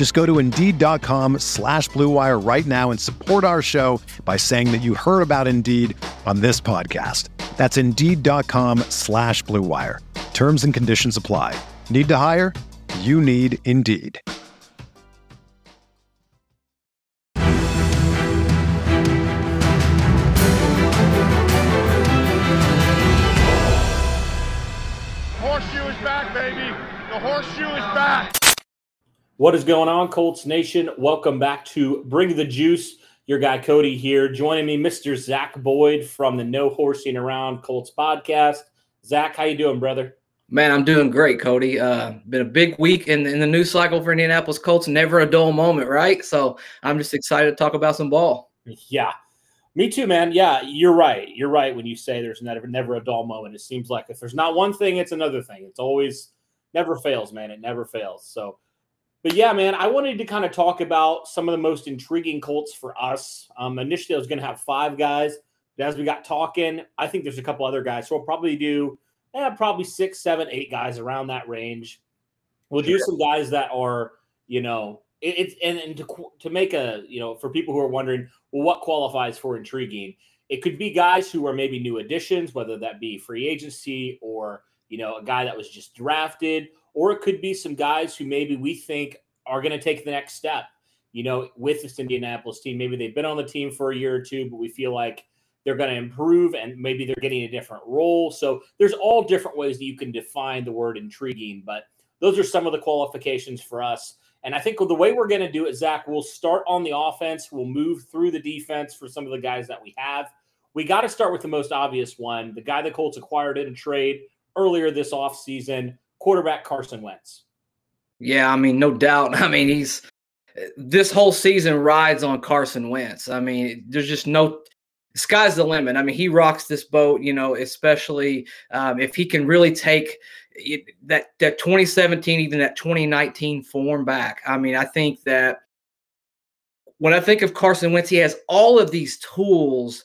Just go to Indeed.com slash BlueWire right now and support our show by saying that you heard about Indeed on this podcast. That's Indeed.com slash BlueWire. Terms and conditions apply. Need to hire? You need Indeed. Horseshoe is back, baby. The horseshoe is back. What is going on, Colts Nation? Welcome back to Bring the Juice. Your guy Cody here. Joining me, Mr. Zach Boyd from the No Horsing Around Colts podcast. Zach, how you doing, brother? Man, I'm doing great, Cody. Uh, been a big week in, in the news cycle for Indianapolis Colts. Never a dull moment, right? So I'm just excited to talk about some ball. Yeah, me too, man. Yeah, you're right. You're right when you say there's never never a dull moment. It seems like if there's not one thing, it's another thing. It's always never fails, man. It never fails. So, but yeah, man, I wanted to kind of talk about some of the most intriguing Colts for us. Um, initially, I was going to have five guys, but as we got talking, I think there's a couple other guys. So we'll probably do, yeah, probably six, seven, eight guys around that range. We'll do some guys that are, you know, it, it's and, and to to make a, you know, for people who are wondering, well, what qualifies for intriguing? It could be guys who are maybe new additions, whether that be free agency or you know a guy that was just drafted, or it could be some guys who maybe we think are going to take the next step. You know, with this Indianapolis team, maybe they've been on the team for a year or two, but we feel like they're going to improve and maybe they're getting a different role. So there's all different ways that you can define the word intriguing, but those are some of the qualifications for us. And I think the way we're going to do it, Zach, we'll start on the offense. We'll move through the defense for some of the guys that we have. We got to start with the most obvious one the guy the Colts acquired in a trade earlier this offseason, quarterback Carson Wentz. Yeah, I mean, no doubt. I mean, he's this whole season rides on Carson Wentz. I mean, there's just no sky's the limit. I mean, he rocks this boat, you know, especially um, if he can really take it, that that 2017, even that 2019 form back. I mean, I think that when I think of Carson Wentz, he has all of these tools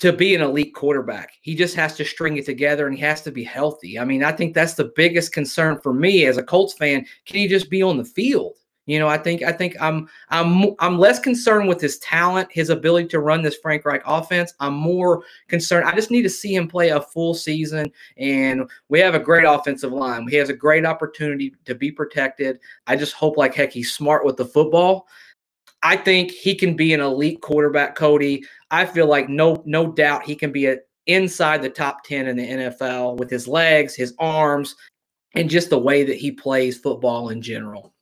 to be an elite quarterback. He just has to string it together and he has to be healthy. I mean, I think that's the biggest concern for me as a Colts fan. Can he just be on the field? You know, I think I think I'm I'm I'm less concerned with his talent, his ability to run this Frank Reich offense. I'm more concerned. I just need to see him play a full season, and we have a great offensive line. He has a great opportunity to be protected. I just hope like heck he's smart with the football. I think he can be an elite quarterback, Cody. I feel like no no doubt he can be a, inside the top 10 in the NFL with his legs, his arms, and just the way that he plays football in general.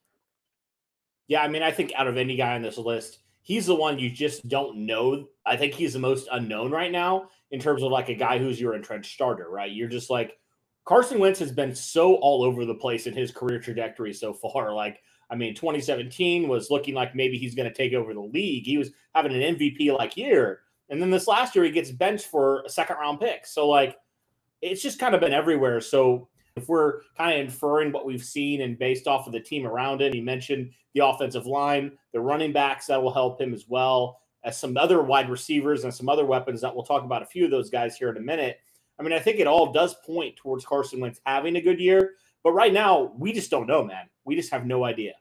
Yeah, I mean, I think out of any guy on this list, he's the one you just don't know. I think he's the most unknown right now in terms of like a guy who's your entrenched starter, right? You're just like Carson Wentz has been so all over the place in his career trajectory so far. Like, I mean, 2017 was looking like maybe he's going to take over the league. He was having an MVP like year. And then this last year, he gets benched for a second round pick. So, like, it's just kind of been everywhere. So, if we're kind of inferring what we've seen and based off of the team around it, he mentioned the offensive line, the running backs that will help him as well as some other wide receivers and some other weapons that we'll talk about a few of those guys here in a minute. I mean, I think it all does point towards Carson Wentz having a good year, but right now we just don't know, man. We just have no idea.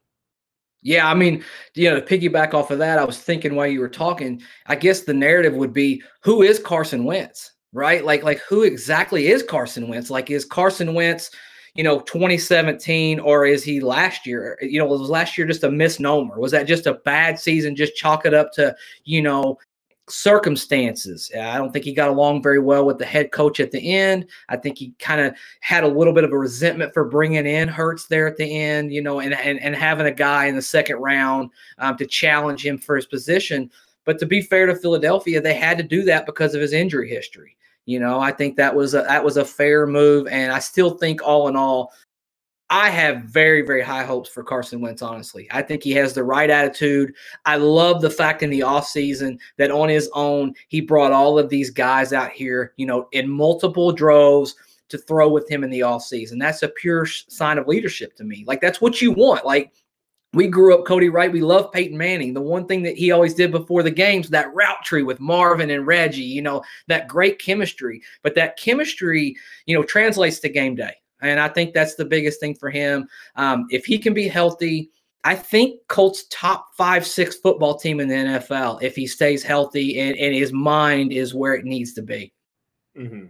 Yeah, I mean, you know, to piggyback off of that, I was thinking while you were talking, I guess the narrative would be who is Carson Wentz? right? Like, like who exactly is Carson Wentz? Like, is Carson Wentz, you know, 2017, or is he last year? You know, was last year just a misnomer? Was that just a bad season? Just chalk it up to, you know, circumstances. I don't think he got along very well with the head coach at the end. I think he kind of had a little bit of a resentment for bringing in Hurts there at the end, you know, and and, and having a guy in the second round um, to challenge him for his position. But to be fair to Philadelphia, they had to do that because of his injury history. You know, I think that was a that was a fair move, and I still think all in all, I have very, very high hopes for Carson Wentz, honestly. I think he has the right attitude. I love the fact in the offseason that on his own, he brought all of these guys out here, you know, in multiple droves to throw with him in the offseason. That's a pure sign of leadership to me. Like, that's what you want. Like, we grew up Cody Wright. We love Peyton Manning. The one thing that he always did before the games, that route tree with Marvin and Reggie, you know, that great chemistry. But that chemistry, you know, translates to game day. And I think that's the biggest thing for him. Um, if he can be healthy, I think Colts top five, six football team in the NFL if he stays healthy and, and his mind is where it needs to be. Mm-hmm.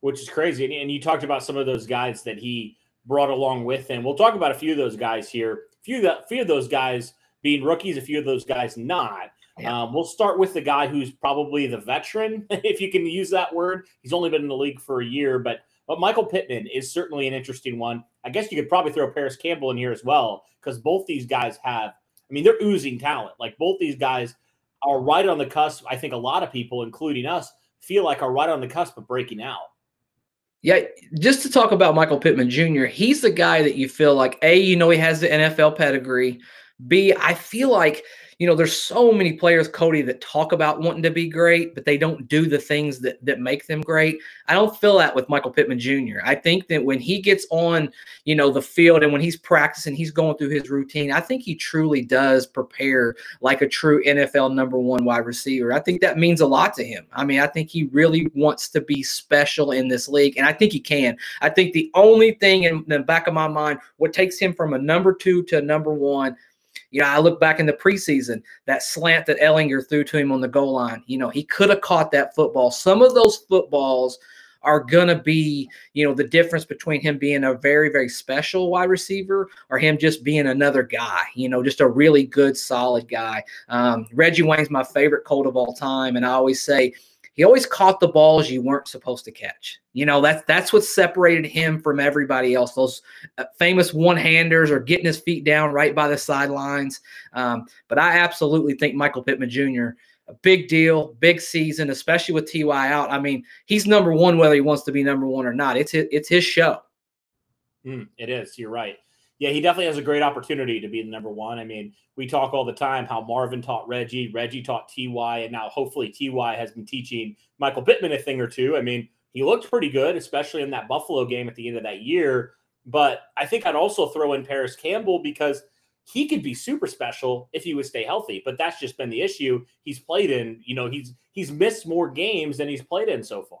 Which is crazy. And, and you talked about some of those guys that he brought along with him. We'll talk about a few of those guys here. A few of, the, few of those guys being rookies, a few of those guys not. Yeah. Um, we'll start with the guy who's probably the veteran, if you can use that word. He's only been in the league for a year, but but Michael Pittman is certainly an interesting one. I guess you could probably throw Parris Campbell in here as well, because both these guys have, I mean, they're oozing talent. Like both these guys are right on the cusp. I think a lot of people, including us, feel like are right on the cusp of breaking out. Yeah, just to talk about Michael Pittman Jr., he's the guy that you feel like, A, you know, he has the NFL pedigree. B, I feel like you know, there's so many players, Cody, that talk about wanting to be great, but they don't do the things that that make them great. I don't feel that with Michael Pittman Jr. I think that when he gets on, you know, the field and when he's practicing, he's going through his routine. I think he truly does prepare like a true NFL number one wide receiver. I think that means a lot to him. I mean, I think he really wants to be special in this league, and I think he can. I think the only thing in the back of my mind, what takes him from a number two to a number one, you know, I look back in the preseason, that slant that Ehlinger threw to him on the goal line. You know, he could have caught that football. Some of those footballs are going to be, you know, the difference between him being a very, very special wide receiver or him just being another guy, you know, just a really good, solid guy. Um, Reggie Wayne's my favorite Colt of all time. And I always say, he always caught the balls you weren't supposed to catch. You know, that's that's what separated him from everybody else. Those uh, famous one-handers or getting his feet down right by the sidelines. Um, but I absolutely think Michael Pittman Jr. a big deal, big season, especially with Ty out. I mean, he's number one whether he wants to be number one or not. It's his, it's his show. Mm, it is. You're right yeah, he definitely has a great opportunity to be the number one. I mean, we talk all the time how Marvin taught Reggie, Reggie taught Ty, and now hopefully Ty has been teaching Michael Pittman a thing or two. I mean, he looked pretty good, especially in that Buffalo game at the end of that year. But I think I'd also throw in Parris Campbell because he could be super special if he would stay healthy. But that's just been the issue. He's played in, you know, he's he's missed more games than he's played in so far.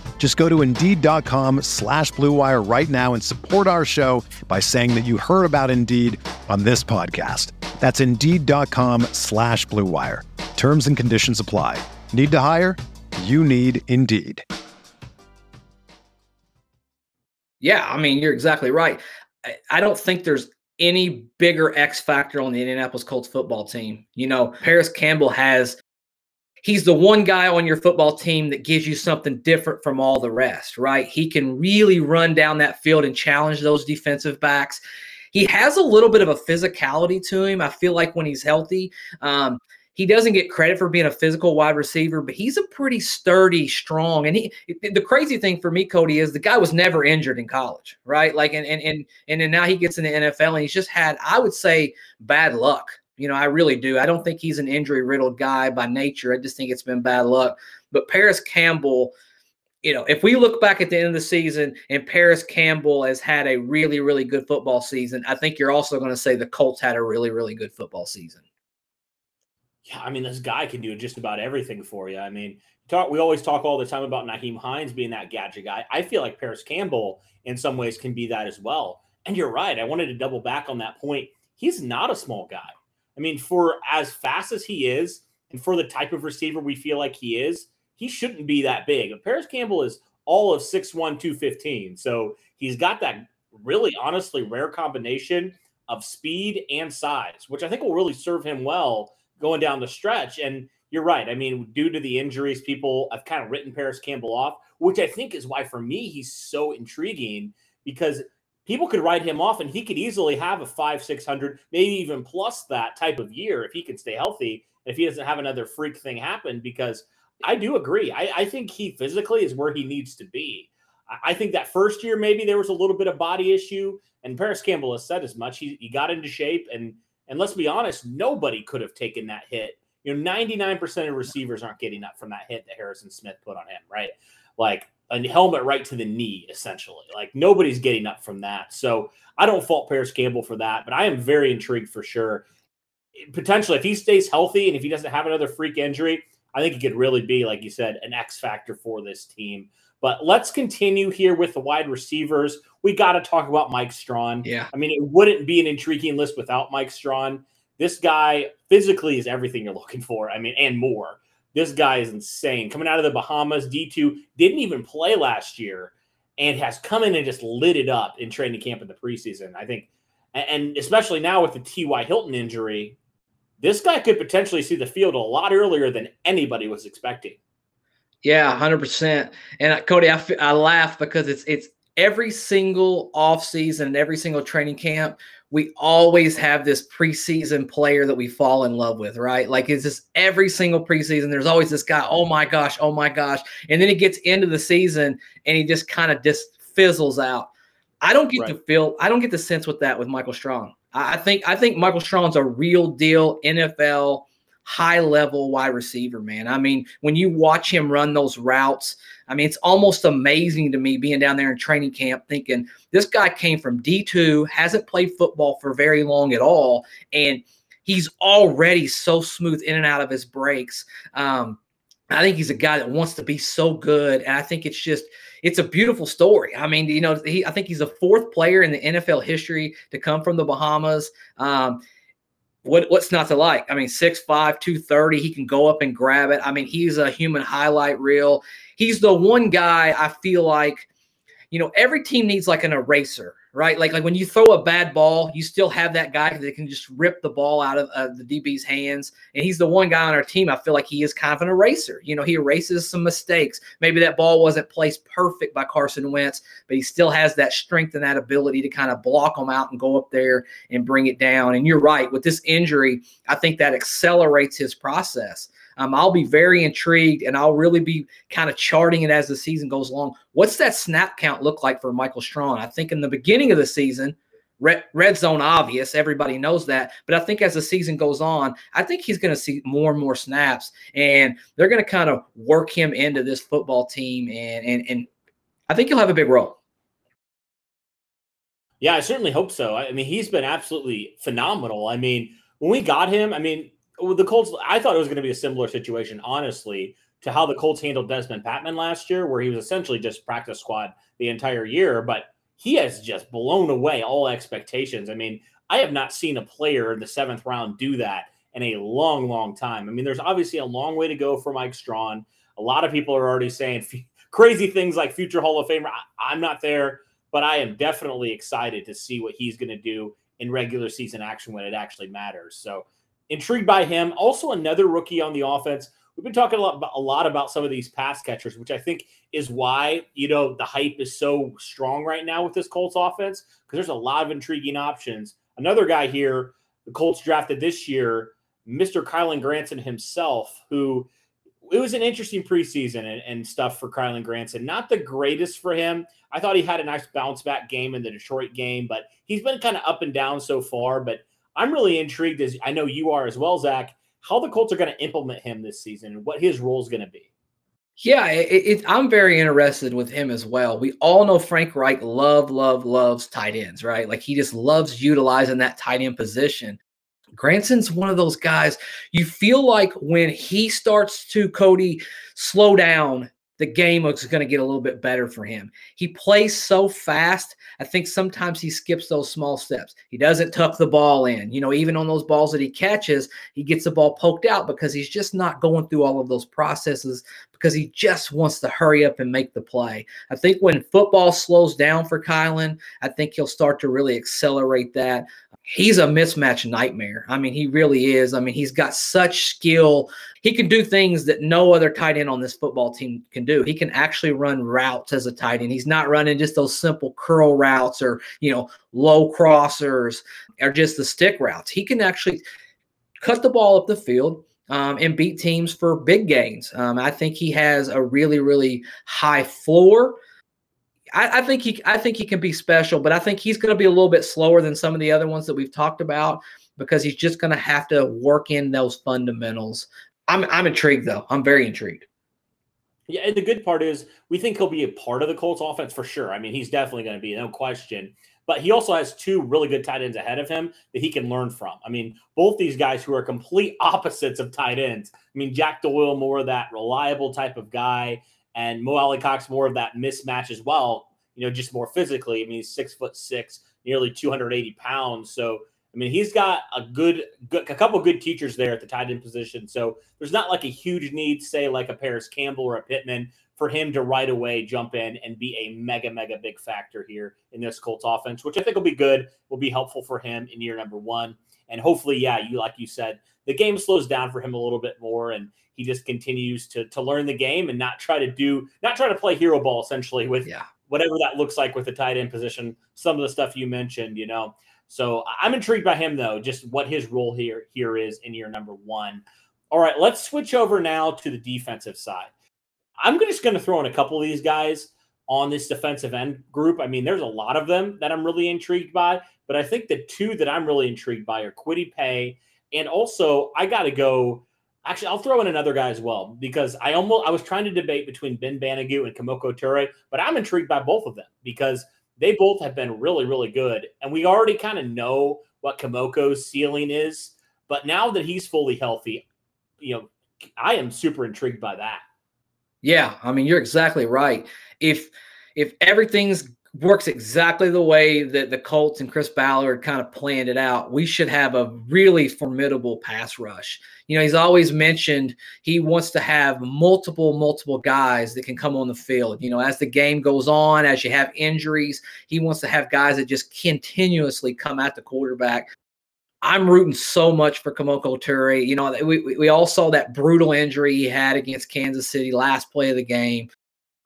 Just go to Indeed.com slash BlueWire right now and support our show by saying that you heard about Indeed on this podcast. That's Indeed.com slash BlueWire. Terms and conditions apply. Need to hire? You need Indeed. Yeah, I mean, you're exactly right. I don't think there's any bigger X factor on the Indianapolis Colts football team. You know, Parris Campbell has he's the one guy on your football team that gives you something different from all the rest, right? He can really run down that field and challenge those defensive backs. He has a little bit of a physicality to him. I feel like when he's healthy, um, he doesn't get credit for being a physical wide receiver, but he's a pretty sturdy, strong. And he the crazy thing for me, Cody, is the guy was never injured in college, right? Like and and and and now he gets in the NFL and he's just had, I would say, bad luck. You know, I really do. I don't think he's an injury riddled guy by nature. I just think it's been bad luck. But Parris Campbell, you know, if we look back at the end of the season and Parris Campbell has had a really, really good football season, I think you're also going to say the Colts had a really, really good football season yeah, I mean, this guy can do just about everything for you. I mean, talk. We always talk all the time about Nyheim Hines being that gadget guy. I feel like Parris Campbell, in some ways, can be that as well. And you're right. I wanted to double back on that point. He's not a small guy. I mean, for as fast as he is, and for the type of receiver we feel like he is, he shouldn't be that big. But Parris Campbell is all of 6'1, 215. So he's got that really, honestly, rare combination of speed and size, which I think will really serve him well going down the stretch. And you're right. I mean, due to the injuries, people have kind of written Parris Campbell off, which I think is why for me he's so intriguing because people could write him off and he could easily have a five, six hundred, maybe even plus that type of year if he can stay healthy and if he doesn't have another freak thing happen. Because I do agree. I, I think he physically is where he needs to be. I, I think that first year maybe there was a little bit of body issue, and Parris Campbell has said as much. He, he got into shape and and let's be honest, nobody could have taken that hit. You know, 99% of receivers aren't getting up from that hit that Harrison Smith put on him, right? Like a helmet right to the knee, essentially. Like nobody's getting up from that. So I don't fault Parris Campbell for that, but I am very intrigued for sure. Potentially, if he stays healthy and if he doesn't have another freak injury, I think he could really be, like you said, an X factor for this team. But let's continue here with the wide receivers. We got to talk about Mike Strachan. Yeah. I mean, it wouldn't be an intriguing list without Mike Strachan. This guy physically is everything you're looking for. I mean, and more. This guy is insane. Coming out of the Bahamas, D2 didn't even play last year and has come in and just lit it up in training camp in the preseason. I think, and especially now with the T.Y. Hilton injury, this guy could potentially see the field a lot earlier than anybody was expecting. Yeah, hundred percent. And uh, Cody, I, I laugh because it's it's every single off season and every single training camp. We always have this preseason player that we fall in love with, right? Like it's just every single preseason. There's always this guy. Oh my gosh, oh my gosh, and then it gets into the season and he just kind of just fizzles out. I don't get right. to feel. I don't get the sense with that with Michael Strachan. I think I think Michael Strachan's a real deal NFL high level wide receiver, man. I mean, when you watch him run those routes, I mean, it's almost amazing to me being down there in training camp thinking this guy came from D2, hasn't played football for very long at all, and he's already so smooth in and out of his breaks. Um, I think he's a guy that wants to be so good, and I think it's just it's a beautiful story. I mean, you know, he I think he's the fourth player in the NFL history to come from the Bahamas. Um, what what's not to like? I mean, 6'5, 230, he can go up and grab it. I mean, he's a human highlight reel. He's the one guy I feel like, you know, every team needs like an eraser right? Like like when you throw a bad ball, you still have that guy that can just rip the ball out of uh, the DB's hands. And he's the one guy on our team. I feel like he is kind of an eraser. You know, he erases some mistakes. Maybe that ball wasn't placed perfect by Carson Wentz, but he still has that strength and that ability to kind of block them out and go up there and bring it down. And you're right with this injury, I think that accelerates his process. Um, I'll be very intrigued and I'll really be kind of charting it as the season goes along. What's that snap count look like for Michael Strachan? I think in the beginning of the season, red, red zone obvious, everybody knows that. But I think as the season goes on, I think he's going to see more and more snaps and they're going to kind of work him into this football team. And, and, and I think he'll have a big role. Yeah, I certainly hope so. I mean, he's been absolutely phenomenal. I mean, when we got him, I mean, the Colts, I thought it was going to be a similar situation, honestly, to how the Colts handled Dezmon Patmon last year, where he was essentially just practice squad the entire year, but he has just blown away all expectations. I mean, I have not seen a player in the seventh round do that in a long, long time. I mean, there's obviously a long way to go for Mike Strachan. A lot of people are already saying crazy things like future Hall of Famer. I, I'm not there, but I am definitely excited to see what he's going to do in regular season action when it actually matters. So, intrigued by him. Also, another rookie on the offense. We've been talking a lot, about, a lot about some of these pass catchers, which I think is why you know the hype is so strong right now with this Colts offense because there's a lot of intriguing options. Another guy here, the Colts drafted this year, Mr. Kylen Granson himself, who it was an interesting preseason and, and, stuff for Kylen Granson. Not the greatest for him. I thought he had a nice bounce back game in the Detroit game, but he's been kind of up and down so far. But I'm really intrigued, as I know you are as well, Zach, how the Colts are going to implement him this season and what his role is going to be. Yeah, it, it, I'm very interested with him as well. We all know Frank Reich love, love, loves tight ends, right? Like he just loves utilizing that tight end position. Granson's one of those guys you feel like when he starts to Cody slow down the game is going to get a little bit better for him. He plays so fast. I think sometimes he skips those small steps. He doesn't tuck the ball in. You know, even on those balls that he catches, he gets the ball poked out because he's just not going through all of those processes because he just wants to hurry up and make the play. I think when football slows down for Kylen, I think he'll start to really accelerate that he's a mismatch nightmare. I mean, he really is. I mean, he's got such skill. He can do things that no other tight end on this football team can do. He can actually run routes as a tight end. He's not running just those simple curl routes or, you know, low crossers or just the stick routes. He can actually cut the ball up the field. Um, and beat teams for big gains. Um, I think he has a really, really high floor. I, I, think he I think he can be special, but I think he's going to be a little bit slower than some of the other ones that we've talked about because he's just going to have to work in those fundamentals. I'm I'm intrigued though. I'm very intrigued. Yeah, and the good part is we think he'll be a part of the Colts offense for sure. I mean, he's definitely going to be, no question. But he also has two really good tight ends ahead of him that he can learn from. I mean, both these guys who are complete opposites of tight ends. I mean, Jack Doyle more of that reliable type of guy and Mo Alie-Cox more of that mismatch as well. You know, just more physically. I mean, he's six foot six, nearly 280 pounds. So I mean, he's got a good, good, a couple good teachers there at the tight end position. So there's not like a huge need, say like a Parris Campbell or a Pittman, for him to right away jump in and be a mega, mega big factor here in this Colts offense, which I think will be good, will be helpful for him in year number one. And hopefully, yeah, you like you said, the game slows down for him a little bit more and he just continues to to learn the game and not try to do not try to play hero ball essentially with yeah. whatever that looks like with the tight end position. Some of the stuff you mentioned, you know. So I'm intrigued by him though, just what his role here here is in year number one. All right, let's switch over now to the defensive side. I'm just going to throw in a couple of these guys on this defensive end group. I mean, there's a lot of them that I'm really intrigued by, but I think the two that I'm really intrigued by are Kwity Paye and also I got to go Actually, I'll throw in another guy as well because I almost I was trying to debate between Ben Banogu and Kemoko Turay, but I'm intrigued by both of them because they both have been really, really good. And we already kind of know what Kemoko's ceiling is. But now that he's fully healthy, you know, I am super intrigued by that. Yeah, I mean, you're exactly right. If if everything's works exactly the way that the Colts and Chris Ballard kind of planned it out, we should have a really formidable pass rush. You know, he's always mentioned he wants to have multiple, multiple guys that can come on the field. You know, as the game goes on, as you have injuries, he wants to have guys that just continuously come at the quarterback. I'm rooting so much for Kemoko Turay. You know, we, we all saw that brutal injury he had against Kansas City last play of the game.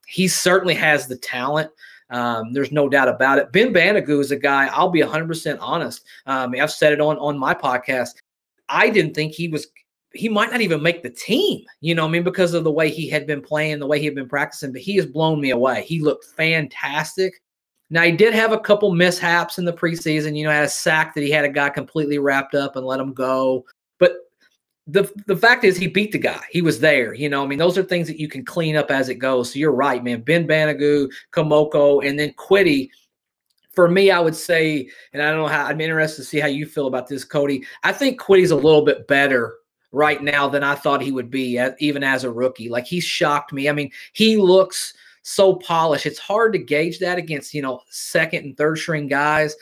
He certainly has the talent. Um, there's no doubt about it. Ben Banogu is a guy, I'll be 100% honest. Um, I've said it on, on my podcast. I didn't think he was, he might not even make the team, you know, I mean, because of the way he had been playing, the way he had been practicing, but he has blown me away. He looked fantastic. Now, he did have a couple mishaps in the preseason, you know, had a sack that he had a guy completely wrapped up and let him go. The the fact is he beat the guy. He was there. You know, I mean, those are things that you can clean up as it goes. So you're right, man. Ben Banogu, Kemoko, and then Kwity. For me, I would say, and I don't know how I'm interested to see how you feel about this, Cody. I think Kwity's a little bit better right now than I thought he would be, even as a rookie. Like he shocked me. I mean, he looks so polished. It's hard to gauge that against, you know, second and third string guys,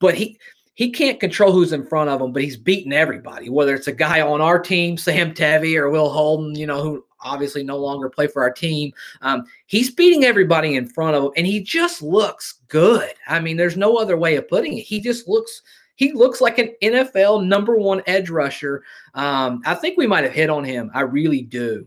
but he he can't control who's in front of him, but he's beating everybody, whether it's a guy on our team, Sam Tevi, or Will Holden, you know, who obviously no longer play for our team. Um, he's beating everybody in front of him, and he just looks good. I mean, there's no other way of putting it. He just looks he looks like an NFL number one edge rusher. Um, I think we might have hit on him. I really do.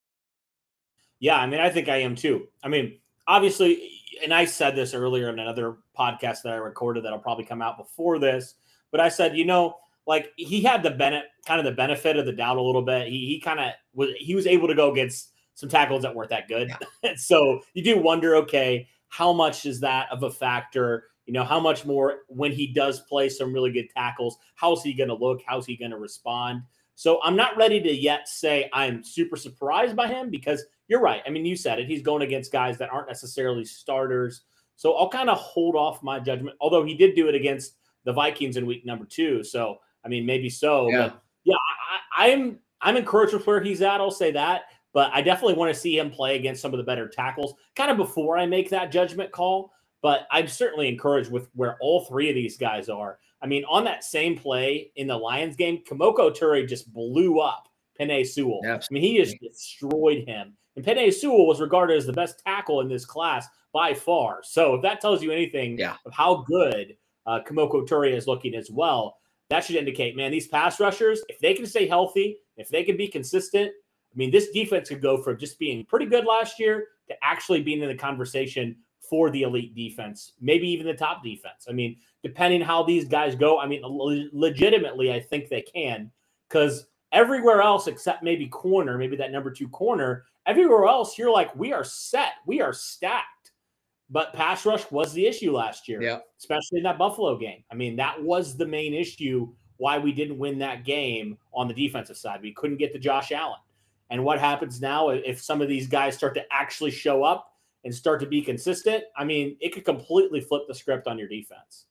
Yeah, I mean, I think I am too. I mean, obviously, and I said this earlier in another podcast that I recorded that'll probably come out before this, but I said, you know, like he had the benefit, kind of the benefit of the doubt a little bit. He he kind of was he was able to go against some tackles that weren't that good. Yeah. so you do wonder, okay, how much is that of a factor? You know, how much more when he does play some really good tackles, how's he going to look? How's he going to respond? So I'm not ready to yet say I'm super surprised by him because you're right. I mean, you said it. He's going against guys that aren't necessarily starters. So I'll kind of hold off my judgment, although he did do it against the Vikings in week number two. So I mean, maybe so. Yeah. But yeah, I, I'm I'm encouraged with where he's at. I'll say that. But I definitely want to see him play against some of the better tackles, kind of before I make that judgment call. But I'm certainly encouraged with where all three of these guys are. I mean, on that same play in the Lions game, Kemoko Turay just blew up Penei Sewell. I mean, he just destroyed him. And Penei Sewell was regarded as the best tackle in this class by far. So if that tells you anything yeah. of how good uh, Kemoko Turay is looking as well, that should indicate, man, these pass rushers, if they can stay healthy, if they can be consistent, I mean, this defense could go from just being pretty good last year to actually being in the conversation for the elite defense, maybe even the top defense. I mean, depending how these guys go, I mean, legitimately, I think they can because everywhere else except maybe corner, maybe that number two corner, Everywhere else, you're like, we are set, we are stacked. But pass rush was the issue last year, yeah. especially in that Buffalo game. I mean, that was the main issue why we didn't win that game on the defensive side. We couldn't get to Josh Allen. And what happens now if some of these guys start to actually show up and start to be consistent? I mean, it could completely flip the script on your defense.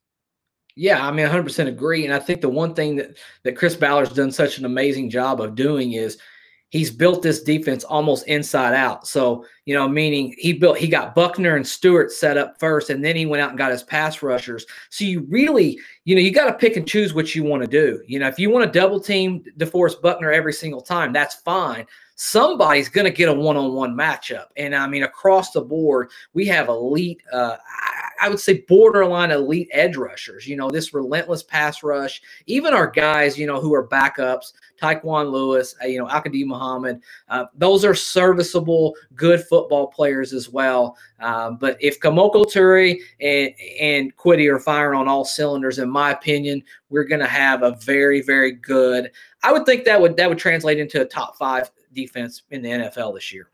Yeah, I mean, 100% agree. And I think the one thing that, that Chris Ballard's done such an amazing job of doing is he's built this defense almost inside out. So, you know, meaning he built, he got Buckner and Stewart set up first, and then he went out and got his pass rushers. So you really, you know, you got to pick and choose what you want to do. You know, if you want to double team DeForest Buckner every single time, that's fine. Somebody's going to get a one on one matchup. And I mean, across the board, we have elite, uh, I would say borderline elite edge rushers. You know, this relentless pass rush. Even our guys, you know, who are backups, Tyquan Lewis, uh, you know, Al-Quadin Muhammad. Uh, those are serviceable, good football players as well. Um, but if Kemoko Turay and and Kwity are firing on all cylinders, in my opinion, we're going to have a very, very good. I would think that would that would translate into a top five defense in the NFL this year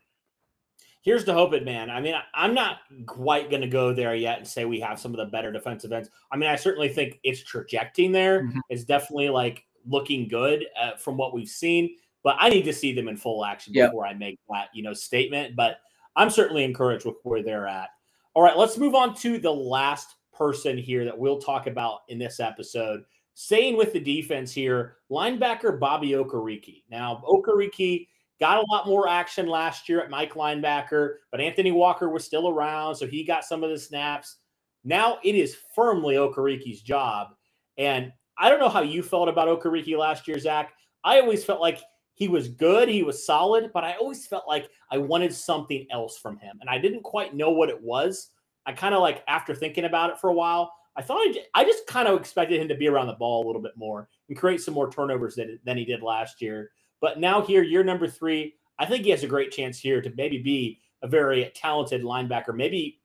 here's the hope it, man. I mean, I'm not quite going to go there yet and say we have some of the better defensive ends. I mean, I certainly think it's trajecting there. Mm-hmm. It's definitely like looking good uh, from what we've seen, but I need to see them in full action yep. before I make that, you know, statement. But I'm certainly encouraged with where they're at. All right, let's move on to the last person here that we'll talk about in this episode. Staying with the defense here, linebacker Bobby Okereke. Now, Okereke Got a lot more action last year at Mike linebacker, but Anthony Walker was still around, so he got some of the snaps. Now it is firmly Okereke's job. And I don't know how you felt about Okariki last year, Zach. I always felt like he was good, he was solid, but I always felt like I wanted something else from him. And I didn't quite know what it was. I kind of like, after thinking about it for a while, I thought I, I just kind of expected him to be around the ball a little bit more and create some more turnovers than, than he did last year. But now here, year number three, I think he has a great chance here to maybe be a very talented linebacker, maybe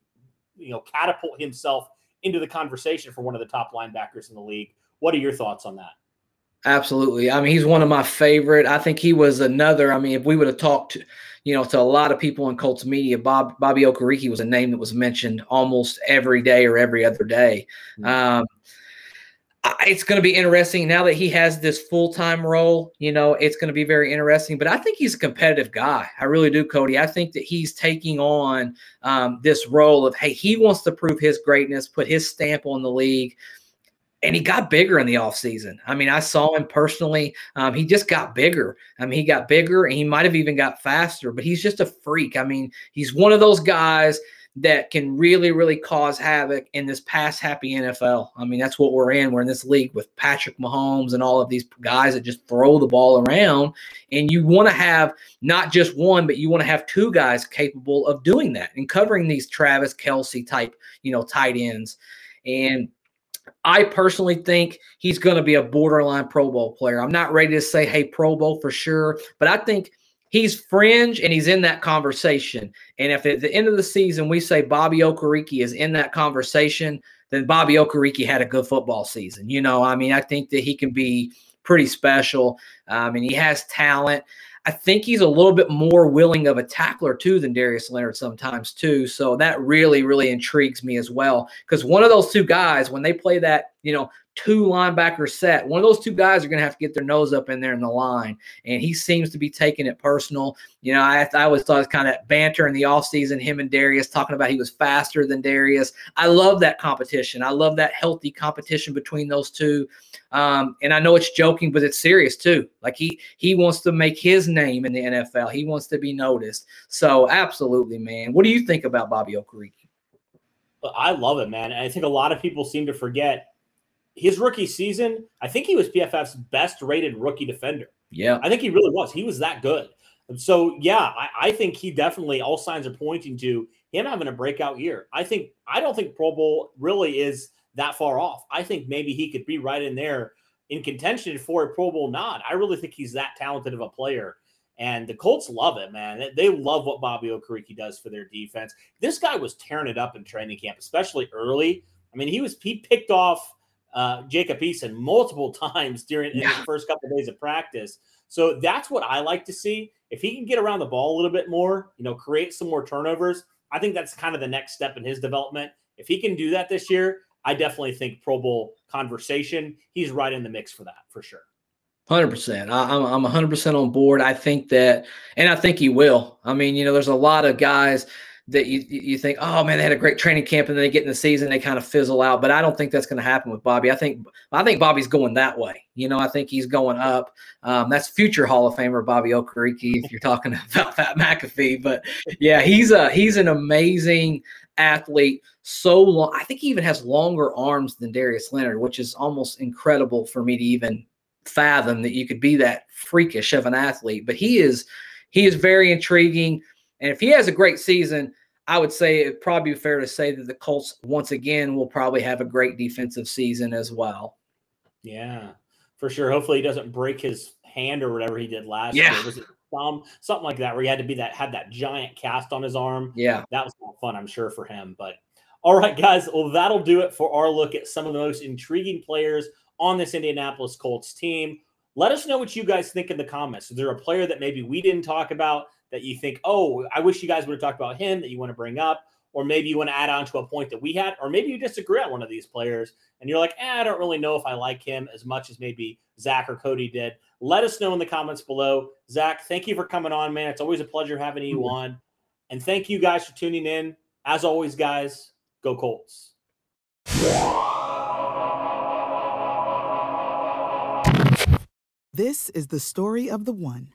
you know catapult himself into the conversation for one of the top linebackers in the league. What are your thoughts on that? Absolutely. I mean, he's one of my favorite. I think he was another. I mean, if we would have talked, to you know, to a lot of people in Colts media, Bob Bobby Okereke was a name that was mentioned almost every day or every other day. Mm-hmm. Um, it's going to be interesting now that he has this full time role. You know, it's going to be very interesting. But I think he's a competitive guy. I really do, Cody. I think that he's taking on um, this role of, hey, he wants to prove his greatness, put his stamp on the league. and he got bigger in the offseason. I mean, I saw him personally. Um, he just got bigger. I mean, he got bigger and he might have even got faster, but he's just a freak. I mean, he's one of those guys that can really, really cause havoc in this pass happy NFL. I mean, that's what we're in. We're in this league with Patrick Mahomes and all of these guys that just throw the ball around. And you want to have not just one, but you want to have two guys capable of doing that and covering these Travis Kelce type, you know, tight ends. And I personally think he's going to be a borderline Pro Bowl player. I'm not ready to say, hey, Pro Bowl for sure, but I think he's fringe and he's in that conversation. And if at the end of the season we say Bobby Okereke is in that conversation, then Bobby Okereke had a good football season. You know, I mean, I think that he can be pretty special. Um, and he has talent. I think he's a little bit more willing of a tackler too than Darius Leonard sometimes too. So that really, really intrigues me as well. Because one of those two guys, when they play that, you know, two linebacker set. One of those two guys are going to have to get their nose up in there in the line. And he seems to be taking it personal. You know, I, I always thought it was kind of banter in the offseason, him and Darius talking about he was faster than Darius. I love that competition. I love that healthy competition between those two. Um, and I know it's joking, but it's serious too. Like he he wants to make his name in the NFL. He wants to be noticed. So absolutely, man. What do you think about Bobby Okereke? I love it, man. And I think a lot of people seem to forget his rookie season, I think he was PFF's best rated rookie defender. Yeah. I think he really was. He was that good. So, yeah, I, I, think he definitely, all signs are pointing to him having a breakout year. I think, I don't think Pro Bowl really is that far off. I think maybe he could be right in there in contention for a Pro Bowl nod. I really think he's that talented of a player. And the Colts love it, man. They love what Bobby Okereke does for their defense. This guy was tearing it up in training camp, especially early. I mean, he was he picked off uh, Jacob Eason multiple times during yeah. the first couple of days of practice. So that's what I like to see. If he can get around the ball a little bit more, you know, create some more turnovers, I think that's kind of the next step in his development. If he can do that this year, I definitely think Pro Bowl conversation. He's right in the mix for that for sure. Hundred percent. I'm I'm hundred percent on board. I think that, and I think he will. I mean, you know, there's a lot of guys that you you think, oh man, they had a great training camp, and then they get in the season, they kind of fizzle out. But I don't think that's going to happen with Bobby. I think I think Bobby's going that way. You know, I think he's going up. Um, that's future Hall of Famer Bobby Okereke, if you're talking about Pat McAfee. But yeah, he's a he's an amazing athlete. So long, I think he even has longer arms than Darius Leonard, which is almost incredible for me to even fathom that you could be that freakish of an athlete. But he is he is very intriguing. And if he has a great season, I would say it'd probably be fair to say that the Colts once again will probably have a great defensive season as well. Yeah, for sure. Hopefully he doesn't break his hand or whatever he did last yeah. year. Was it thumb? Something like that, where he had to be that had that giant cast on his arm. Yeah. That was fun, I'm sure, for him. But all right, guys. Well, that'll do it for our look at some of the most intriguing players on this Indianapolis Colts team. Let us know what you guys think in the comments. Is there a player that maybe we didn't talk about that you think, oh, I wish you guys would have talked about him that you want to bring up, or maybe you want to add on to a point that we had, or maybe you disagree on one of these players and you're like, eh, I don't really know if I like him as much as maybe Zach or Cody did. Let us know in the comments below. Zach, thank you for coming on, man. It's always a pleasure having you on. And thank you guys for tuning in. As always, guys, go Colts. This is the story of the one.